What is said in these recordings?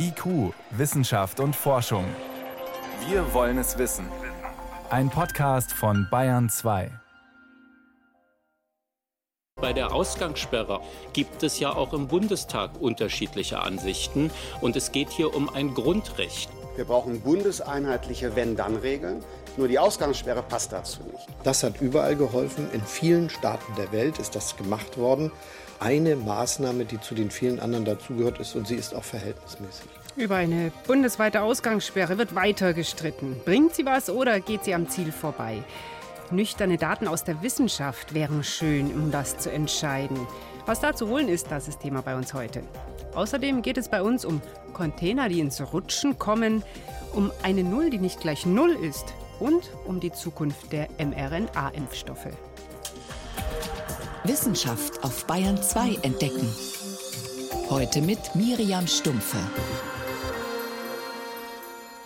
IQ, Wissenschaft und Forschung. Wir wollen es wissen. Ein Podcast von Bayern 2. Bei der Ausgangssperre gibt es ja auch im Bundestag unterschiedliche Ansichten und es geht hier um ein Grundrecht. Wir brauchen bundeseinheitliche Wenn-Dann-Regeln. Nur die Ausgangssperre passt dazu nicht. Das hat überall geholfen. In vielen Staaten der Welt ist das gemacht worden. Eine Maßnahme, die zu den vielen anderen dazugehört ist und sie ist auch verhältnismäßig. Über eine bundesweite Ausgangssperre wird weiter gestritten. Bringt sie was oder geht sie am Ziel vorbei? Nüchterne Daten aus der Wissenschaft wären schön, um das zu entscheiden. Was da zu holen ist, das ist Thema bei uns heute. Außerdem geht es bei uns um Container, die ins Rutschen kommen, um eine Null, die nicht gleich Null ist und um die Zukunft der mRNA-Impfstoffe. Wissenschaft auf Bayern 2 entdecken. Heute mit Miriam Stumpfe.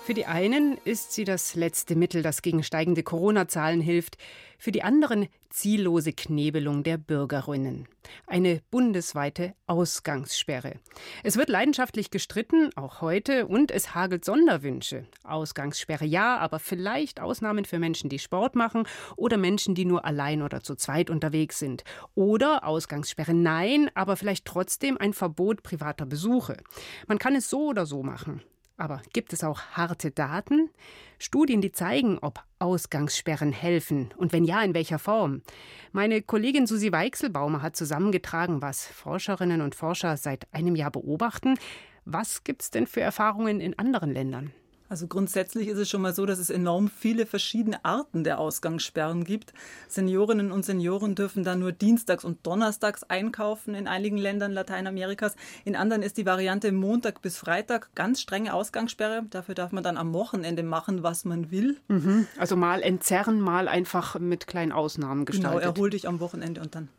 Für die einen ist sie das letzte Mittel, das gegen steigende Corona-Zahlen hilft, für die anderen ziellose Knebelung der Bürgerinnen. Eine bundesweite Ausgangssperre. Es wird leidenschaftlich gestritten, auch heute, und es hagelt Sonderwünsche. Ausgangssperre ja, aber vielleicht Ausnahmen für Menschen, die Sport machen oder Menschen, die nur allein oder zu zweit unterwegs sind. Oder Ausgangssperre nein, aber vielleicht trotzdem ein Verbot privater Besuche. Man kann es so oder so machen. Aber gibt es auch harte Daten? Studien, die zeigen, ob Ausgangssperren helfen und wenn ja, in welcher Form? Meine Kollegin Susi Weichselbaumer hat zusammengetragen, was Forscherinnen und Forscher seit einem Jahr beobachten. Was gibt es denn für Erfahrungen in anderen Ländern? Also grundsätzlich ist es schon mal so, dass es enorm viele verschiedene Arten der Ausgangssperren gibt. Seniorinnen und Senioren dürfen dann nur dienstags und donnerstags einkaufen in einigen Ländern Lateinamerikas. In anderen ist die Variante Montag bis Freitag ganz strenge Ausgangssperre. Dafür darf man dann am Wochenende machen, was man will. Mhm. Also mal entzerren, mal einfach mit kleinen Ausnahmen genau, gestaltet. Genau, erhol dich am Wochenende und dann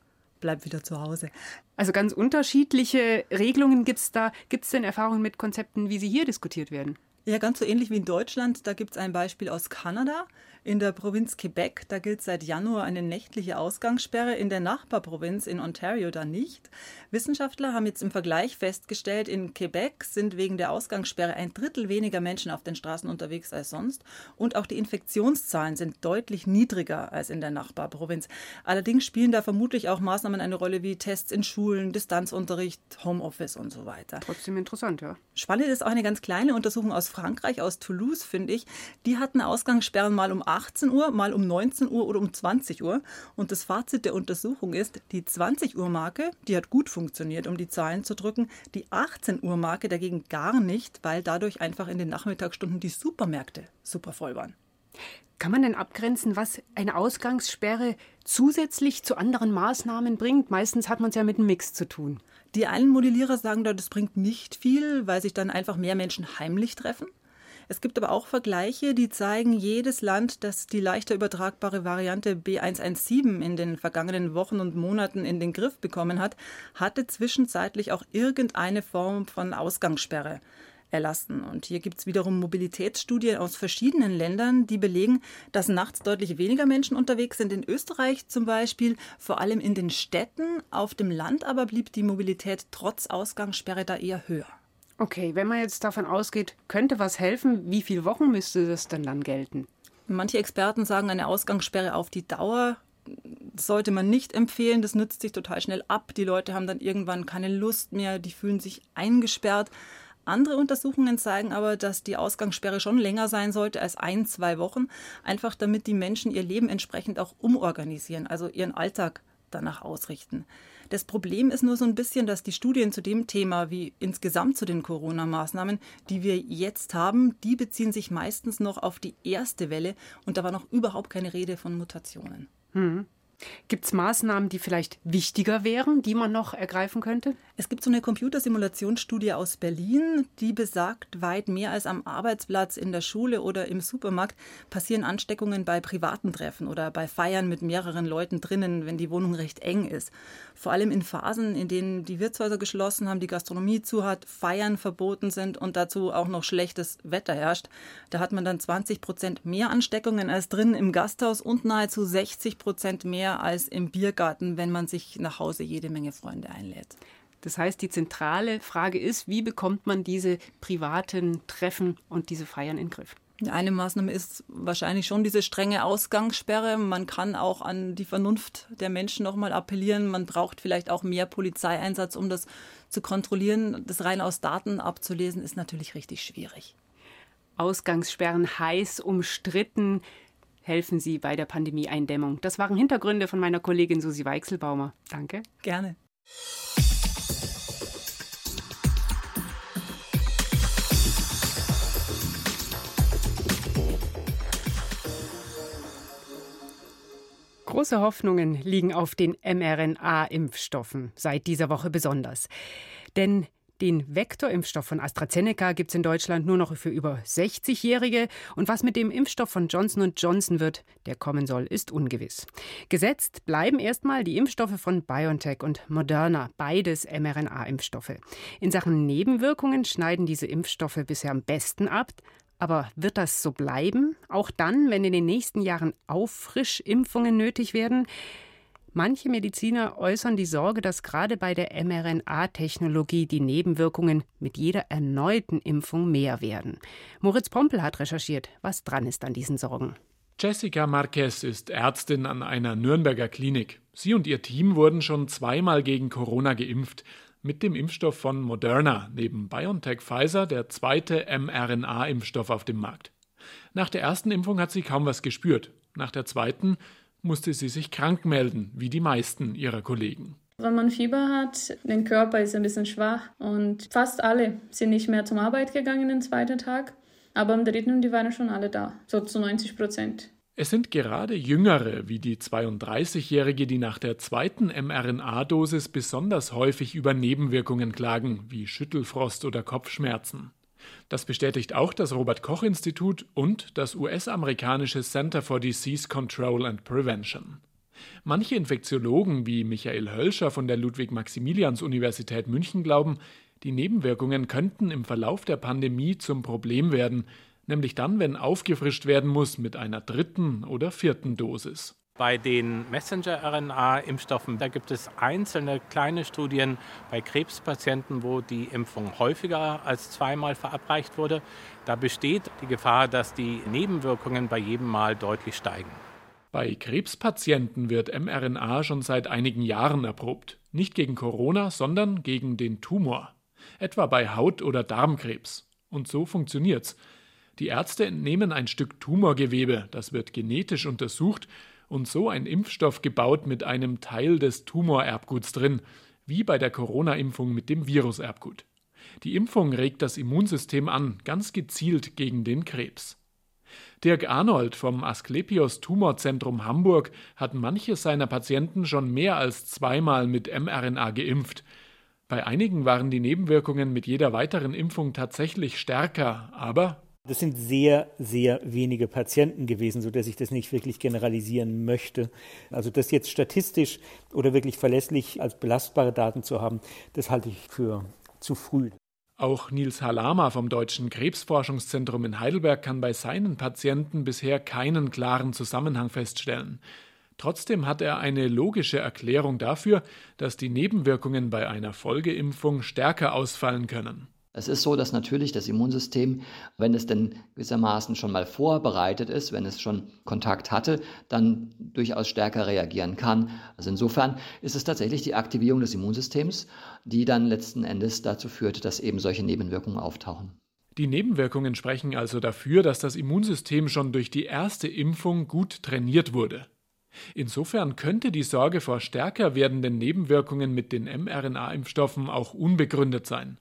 bleib wieder zu Hause. Also ganz unterschiedliche Regelungen gibt es da. Gibt es denn Erfahrungen mit Konzepten, wie sie hier diskutiert werden? Ja, ganz so ähnlich wie in Deutschland. Da gibt es ein Beispiel aus Kanada. In der Provinz Quebec, da gilt seit Januar eine nächtliche Ausgangssperre, in der Nachbarprovinz in Ontario dann nicht. Wissenschaftler haben jetzt im Vergleich festgestellt, in Quebec sind wegen der Ausgangssperre ein Drittel weniger Menschen auf den Straßen unterwegs als sonst und auch die Infektionszahlen sind deutlich niedriger als in der Nachbarprovinz. Allerdings spielen da vermutlich auch Maßnahmen eine Rolle wie Tests in Schulen, Distanzunterricht, Homeoffice und so weiter. Trotzdem interessant, ja. Spannend ist auch eine ganz kleine Untersuchung aus Frankreich, aus Toulouse, finde ich. Die hatten Ausgangssperren mal um 18 Uhr, mal um 19 Uhr oder um 20 Uhr. Und das Fazit der Untersuchung ist, die 20 Uhr Marke, die hat gut funktioniert, um die Zahlen zu drücken. Die 18 Uhr Marke dagegen gar nicht, weil dadurch einfach in den Nachmittagsstunden die Supermärkte super voll waren. Kann man denn abgrenzen, was eine Ausgangssperre zusätzlich zu anderen Maßnahmen bringt? Meistens hat man es ja mit einem Mix zu tun. Die einen Modellierer sagen da, das bringt nicht viel, weil sich dann einfach mehr Menschen heimlich treffen. Es gibt aber auch Vergleiche, die zeigen, jedes Land, das die leichter übertragbare Variante B117 in den vergangenen Wochen und Monaten in den Griff bekommen hat, hatte zwischenzeitlich auch irgendeine Form von Ausgangssperre erlassen. Und hier gibt es wiederum Mobilitätsstudien aus verschiedenen Ländern, die belegen, dass nachts deutlich weniger Menschen unterwegs sind. In Österreich zum Beispiel, vor allem in den Städten. Auf dem Land aber blieb die Mobilität trotz Ausgangssperre da eher höher. Okay, wenn man jetzt davon ausgeht, könnte was helfen, wie viele Wochen müsste das denn dann gelten? Manche Experten sagen, eine Ausgangssperre auf die Dauer sollte man nicht empfehlen. Das nützt sich total schnell ab. Die Leute haben dann irgendwann keine Lust mehr, die fühlen sich eingesperrt. Andere Untersuchungen zeigen aber, dass die Ausgangssperre schon länger sein sollte als ein, zwei Wochen, einfach damit die Menschen ihr Leben entsprechend auch umorganisieren, also ihren Alltag danach ausrichten. Das Problem ist nur so ein bisschen, dass die Studien zu dem Thema wie insgesamt zu den Corona-Maßnahmen, die wir jetzt haben, die beziehen sich meistens noch auf die erste Welle und da war noch überhaupt keine Rede von Mutationen. Hm. Gibt es Maßnahmen, die vielleicht wichtiger wären, die man noch ergreifen könnte? Es gibt so eine Computersimulationsstudie aus Berlin, die besagt, weit mehr als am Arbeitsplatz, in der Schule oder im Supermarkt passieren Ansteckungen bei privaten Treffen oder bei Feiern mit mehreren Leuten drinnen, wenn die Wohnung recht eng ist. Vor allem in Phasen, in denen die Wirtshäuser geschlossen haben, die Gastronomie zu hat, Feiern verboten sind und dazu auch noch schlechtes Wetter herrscht. Da hat man dann 20 Prozent mehr Ansteckungen als drin im Gasthaus und nahezu 60 Prozent mehr als im Biergarten, wenn man sich nach Hause jede Menge Freunde einlädt. Das heißt, die zentrale Frage ist, wie bekommt man diese privaten Treffen und diese Feiern in den Griff? Eine Maßnahme ist wahrscheinlich schon diese strenge Ausgangssperre. Man kann auch an die Vernunft der Menschen nochmal appellieren. Man braucht vielleicht auch mehr Polizeieinsatz, um das zu kontrollieren. Das rein aus Daten abzulesen, ist natürlich richtig schwierig. Ausgangssperren heiß umstritten. Helfen Sie bei der Pandemieeindämmung. Das waren Hintergründe von meiner Kollegin Susi Weichselbaumer. Danke. Gerne. Große Hoffnungen liegen auf den mRNA-Impfstoffen, seit dieser Woche besonders. Denn den Vektorimpfstoff von AstraZeneca gibt es in Deutschland nur noch für über 60-Jährige. Und was mit dem Impfstoff von Johnson Johnson wird, der kommen soll, ist ungewiss. Gesetzt bleiben erstmal die Impfstoffe von BioNTech und Moderna, beides mRNA-Impfstoffe. In Sachen Nebenwirkungen schneiden diese Impfstoffe bisher am besten ab. Aber wird das so bleiben? Auch dann, wenn in den nächsten Jahren Auffrischimpfungen nötig werden? Manche Mediziner äußern die Sorge, dass gerade bei der mRNA-Technologie die Nebenwirkungen mit jeder erneuten Impfung mehr werden. Moritz Pompel hat recherchiert, was dran ist an diesen Sorgen. Jessica Marquez ist Ärztin an einer Nürnberger Klinik. Sie und ihr Team wurden schon zweimal gegen Corona geimpft mit dem Impfstoff von Moderna, neben BioNTech Pfizer der zweite mRNA-Impfstoff auf dem Markt. Nach der ersten Impfung hat sie kaum was gespürt. Nach der zweiten musste sie sich krank melden, wie die meisten ihrer Kollegen. Wenn man Fieber hat, der Körper ist ein bisschen schwach und fast alle sind nicht mehr zum Arbeit gegangen den zweiten Tag. Aber am dritten, die waren schon alle da, so zu 90 Prozent. Es sind gerade Jüngere, wie die 32-Jährige, die nach der zweiten mRNA-Dosis besonders häufig über Nebenwirkungen klagen, wie Schüttelfrost oder Kopfschmerzen. Das bestätigt auch das Robert Koch Institut und das US-amerikanische Center for Disease Control and Prevention. Manche Infektiologen wie Michael Hölscher von der Ludwig-Maximilians-Universität München glauben, die Nebenwirkungen könnten im Verlauf der Pandemie zum Problem werden, nämlich dann, wenn aufgefrischt werden muss mit einer dritten oder vierten Dosis. Bei den Messenger-RNA-Impfstoffen, da gibt es einzelne kleine Studien bei Krebspatienten, wo die Impfung häufiger als zweimal verabreicht wurde. Da besteht die Gefahr, dass die Nebenwirkungen bei jedem Mal deutlich steigen. Bei Krebspatienten wird mRNA schon seit einigen Jahren erprobt. Nicht gegen Corona, sondern gegen den Tumor. Etwa bei Haut- oder Darmkrebs. Und so funktioniert's. Die Ärzte entnehmen ein Stück Tumorgewebe, das wird genetisch untersucht und so ein Impfstoff gebaut mit einem Teil des Tumorerbguts drin, wie bei der Corona-Impfung mit dem Viruserbgut. Die Impfung regt das Immunsystem an, ganz gezielt gegen den Krebs. Dirk Arnold vom Asklepios Tumorzentrum Hamburg hat manche seiner Patienten schon mehr als zweimal mit mRNA geimpft. Bei einigen waren die Nebenwirkungen mit jeder weiteren Impfung tatsächlich stärker, aber das sind sehr, sehr wenige Patienten gewesen, sodass ich das nicht wirklich generalisieren möchte. Also das jetzt statistisch oder wirklich verlässlich als belastbare Daten zu haben, das halte ich für zu früh. Auch Nils Halama vom Deutschen Krebsforschungszentrum in Heidelberg kann bei seinen Patienten bisher keinen klaren Zusammenhang feststellen. Trotzdem hat er eine logische Erklärung dafür, dass die Nebenwirkungen bei einer Folgeimpfung stärker ausfallen können. Es ist so, dass natürlich das Immunsystem, wenn es denn gewissermaßen schon mal vorbereitet ist, wenn es schon Kontakt hatte, dann durchaus stärker reagieren kann. Also insofern ist es tatsächlich die Aktivierung des Immunsystems, die dann letzten Endes dazu führt, dass eben solche Nebenwirkungen auftauchen. Die Nebenwirkungen sprechen also dafür, dass das Immunsystem schon durch die erste Impfung gut trainiert wurde. Insofern könnte die Sorge vor stärker werdenden Nebenwirkungen mit den mRNA-Impfstoffen auch unbegründet sein.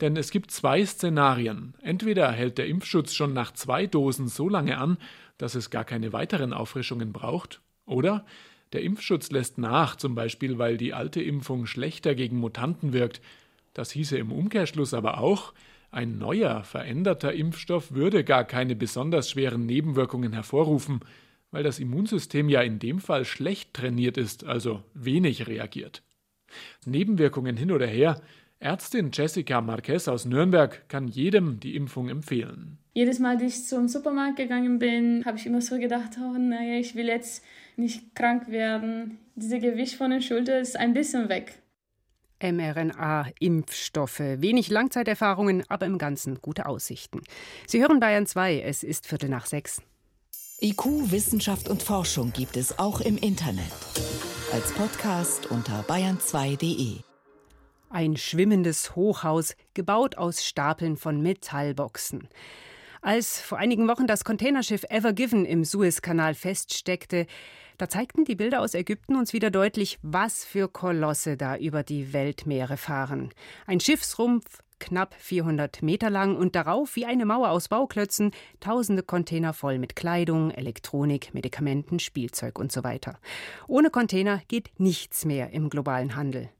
Denn es gibt zwei Szenarien. Entweder hält der Impfschutz schon nach zwei Dosen so lange an, dass es gar keine weiteren Auffrischungen braucht, oder der Impfschutz lässt nach, zum Beispiel weil die alte Impfung schlechter gegen Mutanten wirkt. Das hieße im Umkehrschluss aber auch, ein neuer, veränderter Impfstoff würde gar keine besonders schweren Nebenwirkungen hervorrufen, weil das Immunsystem ja in dem Fall schlecht trainiert ist, also wenig reagiert. Nebenwirkungen hin oder her, Ärztin Jessica Marquez aus Nürnberg kann jedem die Impfung empfehlen. Jedes Mal, dass ich zum Supermarkt gegangen bin, habe ich immer so gedacht, oh naja, ich will jetzt nicht krank werden. Dieser Gewicht von den Schultern ist ein bisschen weg. mRNA-Impfstoffe. Wenig Langzeiterfahrungen, aber im Ganzen gute Aussichten. Sie hören Bayern 2, es ist Viertel nach sechs. IQ, Wissenschaft und Forschung gibt es auch im Internet. Als Podcast unter bayern2.de. Ein schwimmendes Hochhaus, gebaut aus Stapeln von Metallboxen. Als vor einigen Wochen das Containerschiff Ever Given im Suezkanal feststeckte, da zeigten die Bilder aus Ägypten uns wieder deutlich, was für Kolosse da über die Weltmeere fahren. Ein Schiffsrumpf, knapp 400 Meter lang und darauf wie eine Mauer aus Bauklötzen tausende Container voll mit Kleidung, Elektronik, Medikamenten, Spielzeug und so weiter. Ohne Container geht nichts mehr im globalen Handel.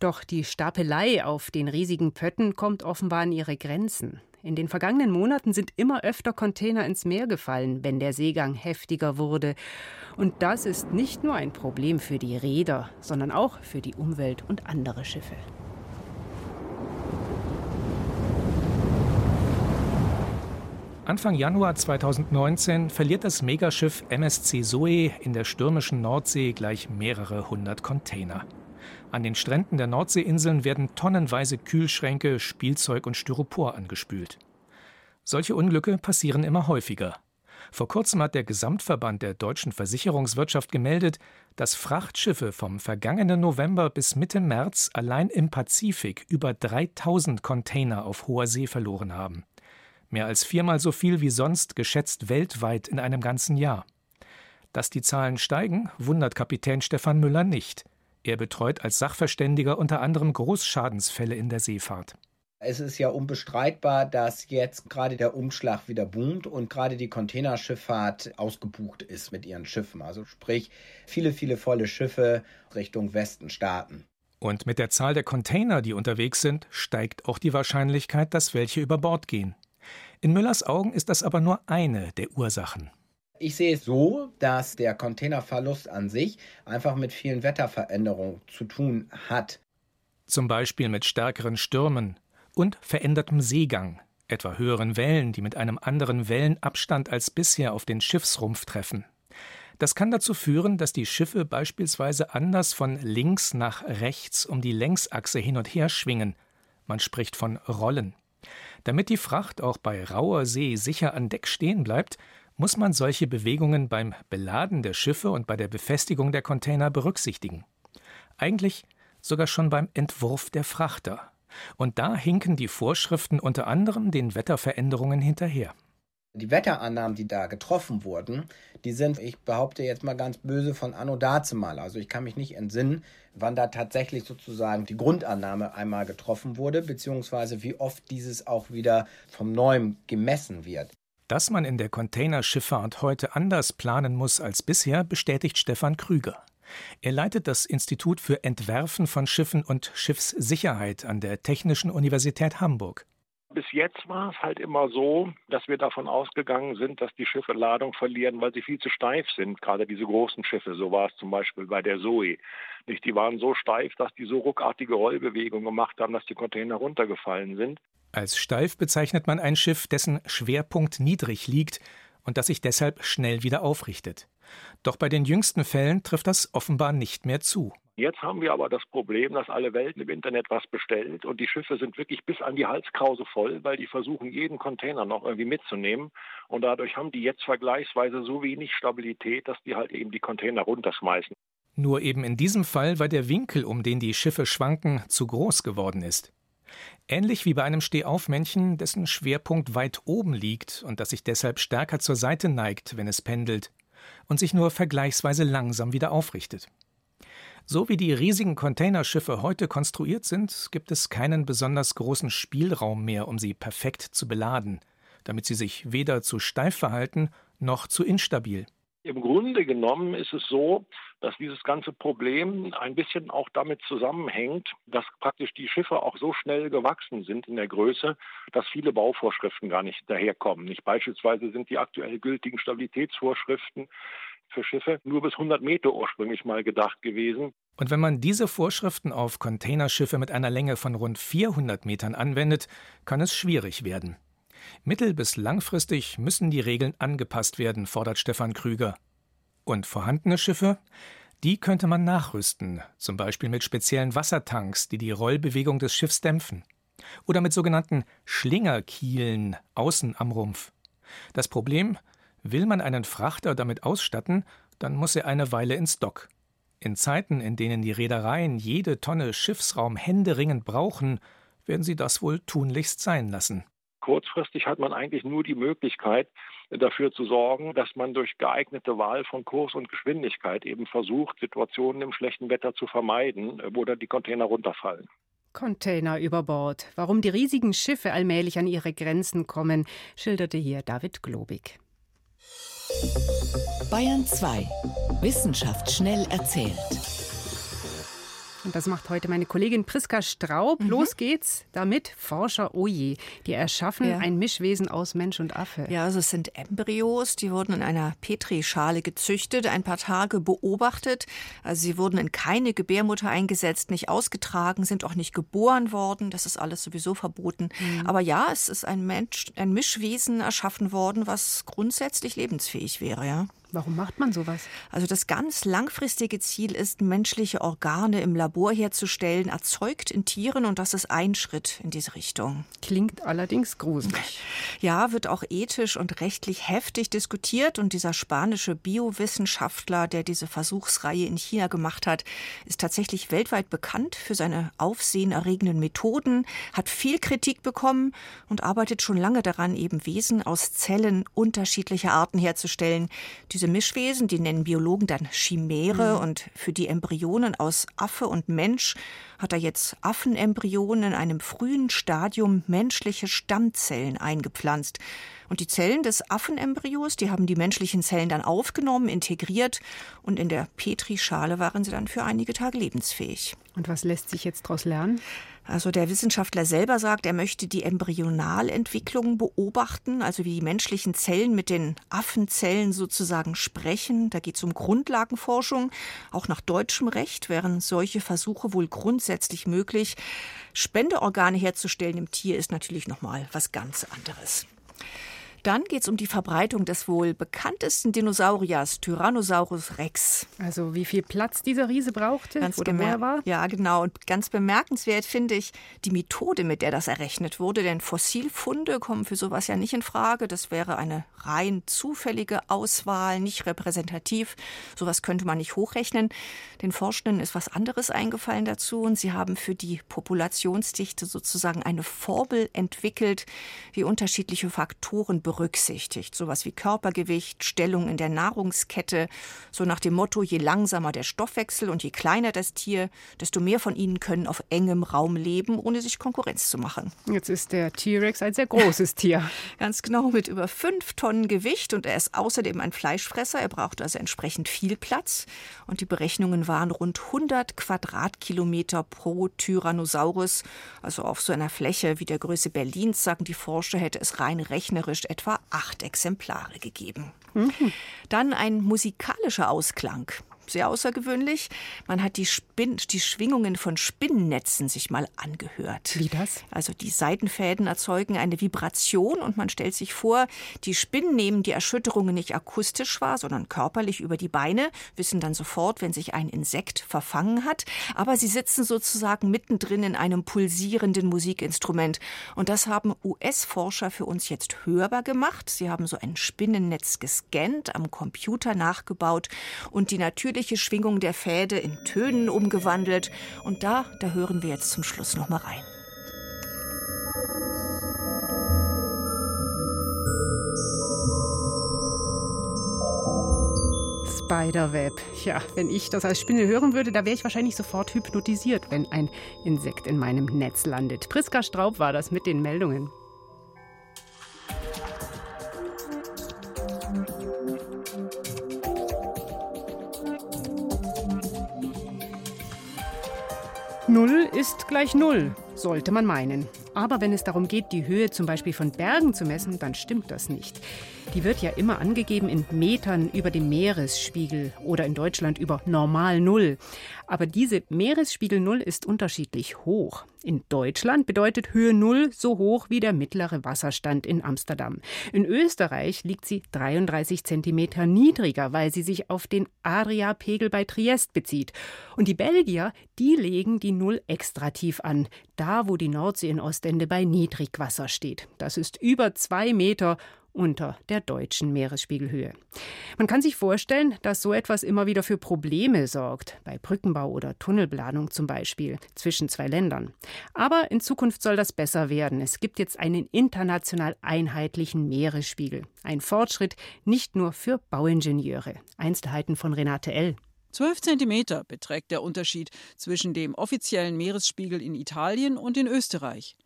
Doch die Stapelei auf den riesigen Pötten kommt offenbar an ihre Grenzen. In den vergangenen Monaten sind immer öfter Container ins Meer gefallen, wenn der Seegang heftiger wurde. Und das ist nicht nur ein Problem für die Räder, sondern auch für die Umwelt und andere Schiffe. Anfang Januar 2019 verliert das Megaschiff MSC Zoe in der stürmischen Nordsee gleich mehrere hundert Container. An den Stränden der Nordseeinseln werden tonnenweise Kühlschränke, Spielzeug und Styropor angespült. Solche Unglücke passieren immer häufiger. Vor kurzem hat der Gesamtverband der deutschen Versicherungswirtschaft gemeldet, dass Frachtschiffe vom vergangenen November bis Mitte März allein im Pazifik über 3000 Container auf hoher See verloren haben. Mehr als viermal so viel wie sonst geschätzt weltweit in einem ganzen Jahr. Dass die Zahlen steigen, wundert Kapitän Stefan Müller nicht. Er betreut als Sachverständiger unter anderem Großschadensfälle in der Seefahrt. Es ist ja unbestreitbar, dass jetzt gerade der Umschlag wieder boomt und gerade die Containerschifffahrt ausgebucht ist mit ihren Schiffen. Also sprich, viele, viele volle Schiffe Richtung Westen starten. Und mit der Zahl der Container, die unterwegs sind, steigt auch die Wahrscheinlichkeit, dass welche über Bord gehen. In Müllers Augen ist das aber nur eine der Ursachen. Ich sehe es so, dass der Containerverlust an sich einfach mit vielen Wetterveränderungen zu tun hat. Zum Beispiel mit stärkeren Stürmen und verändertem Seegang, etwa höheren Wellen, die mit einem anderen Wellenabstand als bisher auf den Schiffsrumpf treffen. Das kann dazu führen, dass die Schiffe beispielsweise anders von links nach rechts um die Längsachse hin und her schwingen. Man spricht von Rollen. Damit die Fracht auch bei rauer See sicher an Deck stehen bleibt, muss man solche Bewegungen beim Beladen der Schiffe und bei der Befestigung der Container berücksichtigen. Eigentlich sogar schon beim Entwurf der Frachter. Und da hinken die Vorschriften unter anderem den Wetterveränderungen hinterher. Die Wetterannahmen, die da getroffen wurden, die sind, ich behaupte jetzt mal ganz böse, von Anno dazumal. Also ich kann mich nicht entsinnen, wann da tatsächlich sozusagen die Grundannahme einmal getroffen wurde, beziehungsweise wie oft dieses auch wieder vom Neuem gemessen wird. Dass man in der Containerschifffahrt heute anders planen muss als bisher, bestätigt Stefan Krüger. Er leitet das Institut für Entwerfen von Schiffen und Schiffssicherheit an der Technischen Universität Hamburg. Bis jetzt war es halt immer so, dass wir davon ausgegangen sind, dass die Schiffe Ladung verlieren, weil sie viel zu steif sind. Gerade diese großen Schiffe, so war es zum Beispiel bei der Zoe. Nicht, die waren so steif, dass die so ruckartige Rollbewegungen gemacht haben, dass die Container runtergefallen sind. Als steif bezeichnet man ein Schiff, dessen Schwerpunkt niedrig liegt und das sich deshalb schnell wieder aufrichtet. Doch bei den jüngsten Fällen trifft das offenbar nicht mehr zu. Jetzt haben wir aber das Problem, dass alle Welten im Internet was bestellt und die Schiffe sind wirklich bis an die Halskrause voll, weil die versuchen, jeden Container noch irgendwie mitzunehmen. Und dadurch haben die jetzt vergleichsweise so wenig Stabilität, dass die halt eben die Container runterschmeißen. Nur eben in diesem Fall, weil der Winkel, um den die Schiffe schwanken, zu groß geworden ist. Ähnlich wie bei einem Stehaufmännchen, dessen Schwerpunkt weit oben liegt und das sich deshalb stärker zur Seite neigt, wenn es pendelt, und sich nur vergleichsweise langsam wieder aufrichtet. So wie die riesigen Containerschiffe heute konstruiert sind, gibt es keinen besonders großen Spielraum mehr, um sie perfekt zu beladen, damit sie sich weder zu steif verhalten noch zu instabil. Im Grunde genommen ist es so, dass dieses ganze Problem ein bisschen auch damit zusammenhängt, dass praktisch die Schiffe auch so schnell gewachsen sind in der Größe, dass viele Bauvorschriften gar nicht daherkommen. Nicht beispielsweise sind die aktuell gültigen Stabilitätsvorschriften für Schiffe nur bis 100 Meter ursprünglich mal gedacht gewesen. Und wenn man diese Vorschriften auf Containerschiffe mit einer Länge von rund 400 Metern anwendet, kann es schwierig werden. Mittel- bis langfristig müssen die Regeln angepasst werden, fordert Stefan Krüger. Und vorhandene Schiffe? Die könnte man nachrüsten, zum Beispiel mit speziellen Wassertanks, die die Rollbewegung des Schiffs dämpfen. Oder mit sogenannten Schlingerkielen außen am Rumpf. Das Problem, will man einen Frachter damit ausstatten, dann muss er eine Weile ins Dock. In Zeiten, in denen die Reedereien jede Tonne Schiffsraum händeringend brauchen, werden sie das wohl tunlichst sein lassen. Kurzfristig hat man eigentlich nur die Möglichkeit, dafür zu sorgen, dass man durch geeignete Wahl von Kurs und Geschwindigkeit eben versucht, Situationen im schlechten Wetter zu vermeiden, wo dann die Container runterfallen. Container über Bord. Warum die riesigen Schiffe allmählich an ihre Grenzen kommen, schilderte hier David Globig. Bayern 2. Wissenschaft schnell erzählt. Und das macht heute meine Kollegin Priska Straub. Mhm. Los geht's damit. Forscher Oje, die erschaffen ja. ein Mischwesen aus Mensch und Affe. Ja, also es sind Embryos, die wurden in einer Petrischale gezüchtet, ein paar Tage beobachtet. Also sie wurden in keine Gebärmutter eingesetzt, nicht ausgetragen, sind auch nicht geboren worden. Das ist alles sowieso verboten. Mhm. Aber ja, es ist ein Mensch, ein Mischwesen erschaffen worden, was grundsätzlich lebensfähig wäre, ja. Warum macht man sowas? Also das ganz langfristige Ziel ist, menschliche Organe im Labor herzustellen, erzeugt in Tieren und das ist ein Schritt in diese Richtung. Klingt allerdings gruselig. Ja, wird auch ethisch und rechtlich heftig diskutiert und dieser spanische Biowissenschaftler, der diese Versuchsreihe in China gemacht hat, ist tatsächlich weltweit bekannt für seine aufsehenerregenden Methoden, hat viel Kritik bekommen und arbeitet schon lange daran, eben Wesen aus Zellen unterschiedlicher Arten herzustellen, die diese Mischwesen, die nennen Biologen dann Chimäre mhm. und für die Embryonen aus Affe und Mensch hat er jetzt Affenembryonen in einem frühen Stadium menschliche Stammzellen eingepflanzt. Und die Zellen des Affenembryos, die haben die menschlichen Zellen dann aufgenommen, integriert und in der Petrischale waren sie dann für einige Tage lebensfähig. Und was lässt sich jetzt daraus lernen? Also der Wissenschaftler selber sagt, er möchte die Embryonalentwicklung beobachten, also wie die menschlichen Zellen mit den Affenzellen sozusagen sprechen. Da geht es um Grundlagenforschung. Auch nach deutschem Recht wären solche Versuche wohl grundsätzlich möglich. Spendeorgane herzustellen im Tier ist natürlich noch mal was ganz anderes. Dann geht es um die Verbreitung des wohl bekanntesten Dinosauriers, Tyrannosaurus Rex. Also wie viel Platz dieser Riese brauchte ganz oder wo war? Ja, genau. Und ganz bemerkenswert finde ich die Methode, mit der das errechnet wurde. Denn Fossilfunde kommen für sowas ja nicht in Frage. Das wäre eine rein zufällige Auswahl, nicht repräsentativ. Sowas könnte man nicht hochrechnen. Den Forschenden ist was anderes eingefallen dazu und sie haben für die Populationsdichte sozusagen eine Formel entwickelt, wie unterschiedliche Faktoren berücksichtigt. Sowas wie Körpergewicht, Stellung in der Nahrungskette, so nach dem Motto, je langsamer der Stoffwechsel und je kleiner das Tier, desto mehr von ihnen können auf engem Raum leben, ohne sich Konkurrenz zu machen. Jetzt ist der T-Rex ein sehr großes Tier. Ganz genau, mit über fünf Tonnen Gewicht und er ist außerdem ein Fleischfresser. Er braucht also entsprechend viel Platz. Und die Berechnungen waren rund 100 Quadratkilometer pro Tyrannosaurus. Also auf so einer Fläche wie der Größe Berlins, sagen die Forscher, hätte es rein rechnerisch etwa etwa acht Exemplare gegeben. Mhm. Dann ein musikalischer Ausklang sehr außergewöhnlich. Man hat die, Spin die Schwingungen von Spinnennetzen sich mal angehört. Wie das? Also die Seitenfäden erzeugen eine Vibration und man stellt sich vor, die Spinnen nehmen die Erschütterungen nicht akustisch wahr, sondern körperlich über die Beine, wissen dann sofort, wenn sich ein Insekt verfangen hat. Aber sie sitzen sozusagen mittendrin in einem pulsierenden Musikinstrument. Und das haben US-Forscher für uns jetzt hörbar gemacht. Sie haben so ein Spinnennetz gescannt, am Computer nachgebaut und die natürlich natürliche Schwingung der Fäde in Tönen umgewandelt. Und da, da hören wir jetzt zum Schluss noch mal rein. Spiderweb. Ja, wenn ich das als Spinne hören würde, da wäre ich wahrscheinlich sofort hypnotisiert, wenn ein Insekt in meinem Netz landet. Priska Straub war das mit den Meldungen. Ist gleich Null, sollte man meinen. Aber wenn es darum geht, die Höhe zum Beispiel von Bergen zu messen, dann stimmt das nicht. Die wird ja immer angegeben in Metern über dem Meeresspiegel oder in Deutschland über Normal Null. Aber diese Meeresspiegel Null ist unterschiedlich hoch. In Deutschland bedeutet Höhe Null so hoch wie der mittlere Wasserstand in Amsterdam. In Österreich liegt sie 33 Zentimeter niedriger, weil sie sich auf den Adria-Pegel bei Triest bezieht. Und die Belgier, die legen die Null extra tief an, da wo die Nordsee in Ostende bei Niedrigwasser steht. Das ist über zwei Meter unter der deutschen Meeresspiegelhöhe. Man kann sich vorstellen, dass so etwas immer wieder für Probleme sorgt, bei Brückenbau oder Tunnelplanung zum Beispiel zwischen zwei Ländern. Aber in Zukunft soll das besser werden. Es gibt jetzt einen international einheitlichen Meeresspiegel. Ein Fortschritt nicht nur für Bauingenieure. Einzelheiten von Renate L. 12 Zentimeter beträgt der Unterschied zwischen dem offiziellen Meeresspiegel in Italien und in Österreich.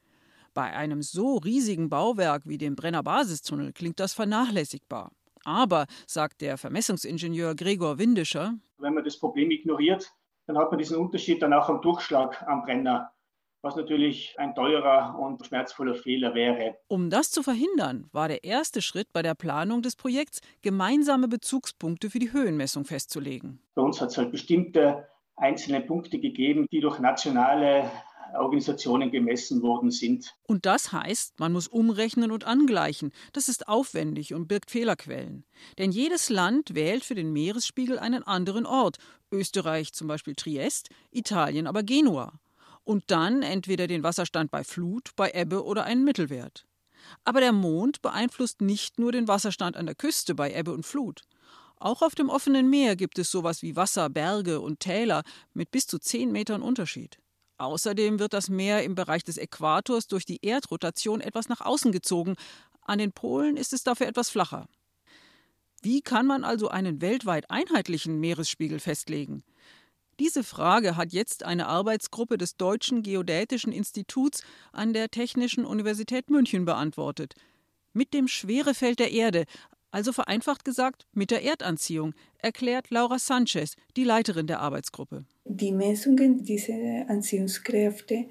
Bei einem so riesigen Bauwerk wie dem Brenner Basistunnel klingt das vernachlässigbar. Aber, sagt der Vermessungsingenieur Gregor Windischer, wenn man das Problem ignoriert, dann hat man diesen Unterschied dann auch am Durchschlag am Brenner, was natürlich ein teurer und schmerzvoller Fehler wäre. Um das zu verhindern, war der erste Schritt bei der Planung des Projekts, gemeinsame Bezugspunkte für die Höhenmessung festzulegen. Bei uns hat es halt bestimmte einzelne Punkte gegeben, die durch nationale Organisationen gemessen worden sind. Und das heißt, man muss umrechnen und angleichen. Das ist aufwendig und birgt Fehlerquellen. Denn jedes Land wählt für den Meeresspiegel einen anderen Ort. Österreich zum Beispiel Triest, Italien aber Genua. Und dann entweder den Wasserstand bei Flut, bei Ebbe oder einen Mittelwert. Aber der Mond beeinflusst nicht nur den Wasserstand an der Küste bei Ebbe und Flut. Auch auf dem offenen Meer gibt es sowas wie Wasser, Berge und Täler mit bis zu 10 Metern Unterschied. Außerdem wird das Meer im Bereich des Äquators durch die Erdrotation etwas nach außen gezogen. An den Polen ist es dafür etwas flacher. Wie kann man also einen weltweit einheitlichen Meeresspiegel festlegen? Diese Frage hat jetzt eine Arbeitsgruppe des Deutschen Geodätischen Instituts an der Technischen Universität München beantwortet. Mit dem Schwerefeld der Erde, also vereinfacht gesagt mit der Erdanziehung, erklärt Laura Sanchez, die Leiterin der Arbeitsgruppe. Die Messungen dieser Anziehungskräfte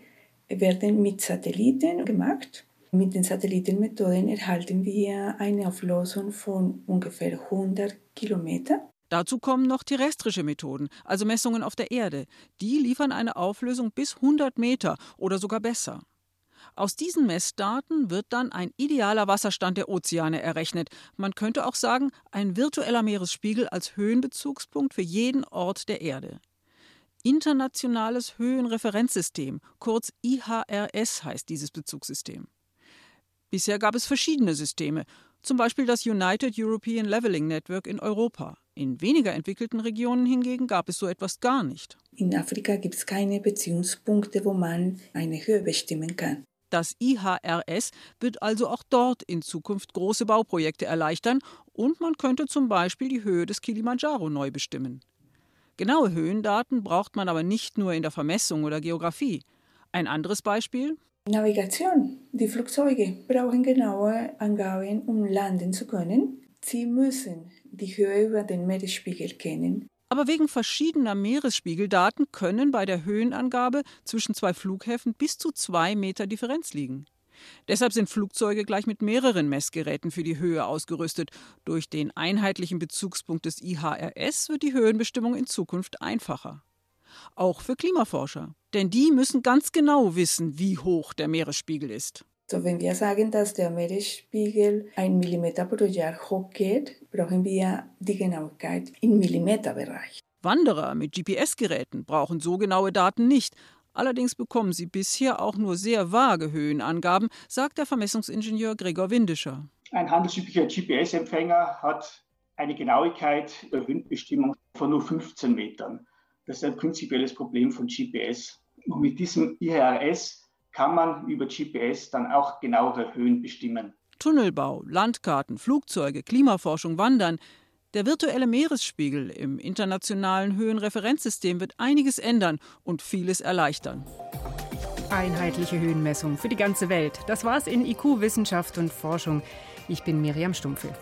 werden mit Satelliten gemacht. Mit den Satellitenmethoden erhalten wir eine Auflösung von ungefähr 100 Kilometern. Dazu kommen noch terrestrische Methoden, also Messungen auf der Erde. Die liefern eine Auflösung bis 100 Meter oder sogar besser. Aus diesen Messdaten wird dann ein idealer Wasserstand der Ozeane errechnet. Man könnte auch sagen, ein virtueller Meeresspiegel als Höhenbezugspunkt für jeden Ort der Erde. Internationales Höhenreferenzsystem, kurz IHRS heißt dieses Bezugssystem. Bisher gab es verschiedene Systeme, zum Beispiel das United European Leveling Network in Europa. In weniger entwickelten Regionen hingegen gab es so etwas gar nicht. In Afrika gibt es keine Beziehungspunkte, wo man eine Höhe bestimmen kann. Das IHRS wird also auch dort in Zukunft große Bauprojekte erleichtern und man könnte zum Beispiel die Höhe des Kilimanjaro neu bestimmen. Genaue Höhendaten braucht man aber nicht nur in der Vermessung oder Geografie. Ein anderes Beispiel? Navigation. Die Flugzeuge brauchen genaue Angaben, um landen zu können. Sie müssen die Höhe über den Meeresspiegel kennen. Aber wegen verschiedener Meeresspiegeldaten können bei der Höhenangabe zwischen zwei Flughäfen bis zu zwei Meter Differenz liegen. Deshalb sind Flugzeuge gleich mit mehreren Messgeräten für die Höhe ausgerüstet. Durch den einheitlichen Bezugspunkt des IHRS wird die Höhenbestimmung in Zukunft einfacher. Auch für Klimaforscher. Denn die müssen ganz genau wissen, wie hoch der Meeresspiegel ist. So, wenn wir sagen, dass der Meeresspiegel ein Millimeter pro Jahr hochgeht, brauchen wir die Genauigkeit im Millimeterbereich. Wanderer mit GPS-Geräten brauchen so genaue Daten nicht. Allerdings bekommen sie bisher auch nur sehr vage Höhenangaben, sagt der Vermessungsingenieur Gregor Windischer. Ein handelsüblicher GPS-Empfänger hat eine Genauigkeit der Höhenbestimmung von nur 15 Metern. Das ist ein prinzipielles Problem von GPS. Und mit diesem IHRS kann man über GPS dann auch genauere Höhen bestimmen. Tunnelbau, Landkarten, Flugzeuge, Klimaforschung, Wandern. Der virtuelle Meeresspiegel im internationalen Höhenreferenzsystem wird einiges ändern und vieles erleichtern. Einheitliche Höhenmessung für die ganze Welt. Das war's in IQ Wissenschaft und Forschung. Ich bin Miriam Stumpfel.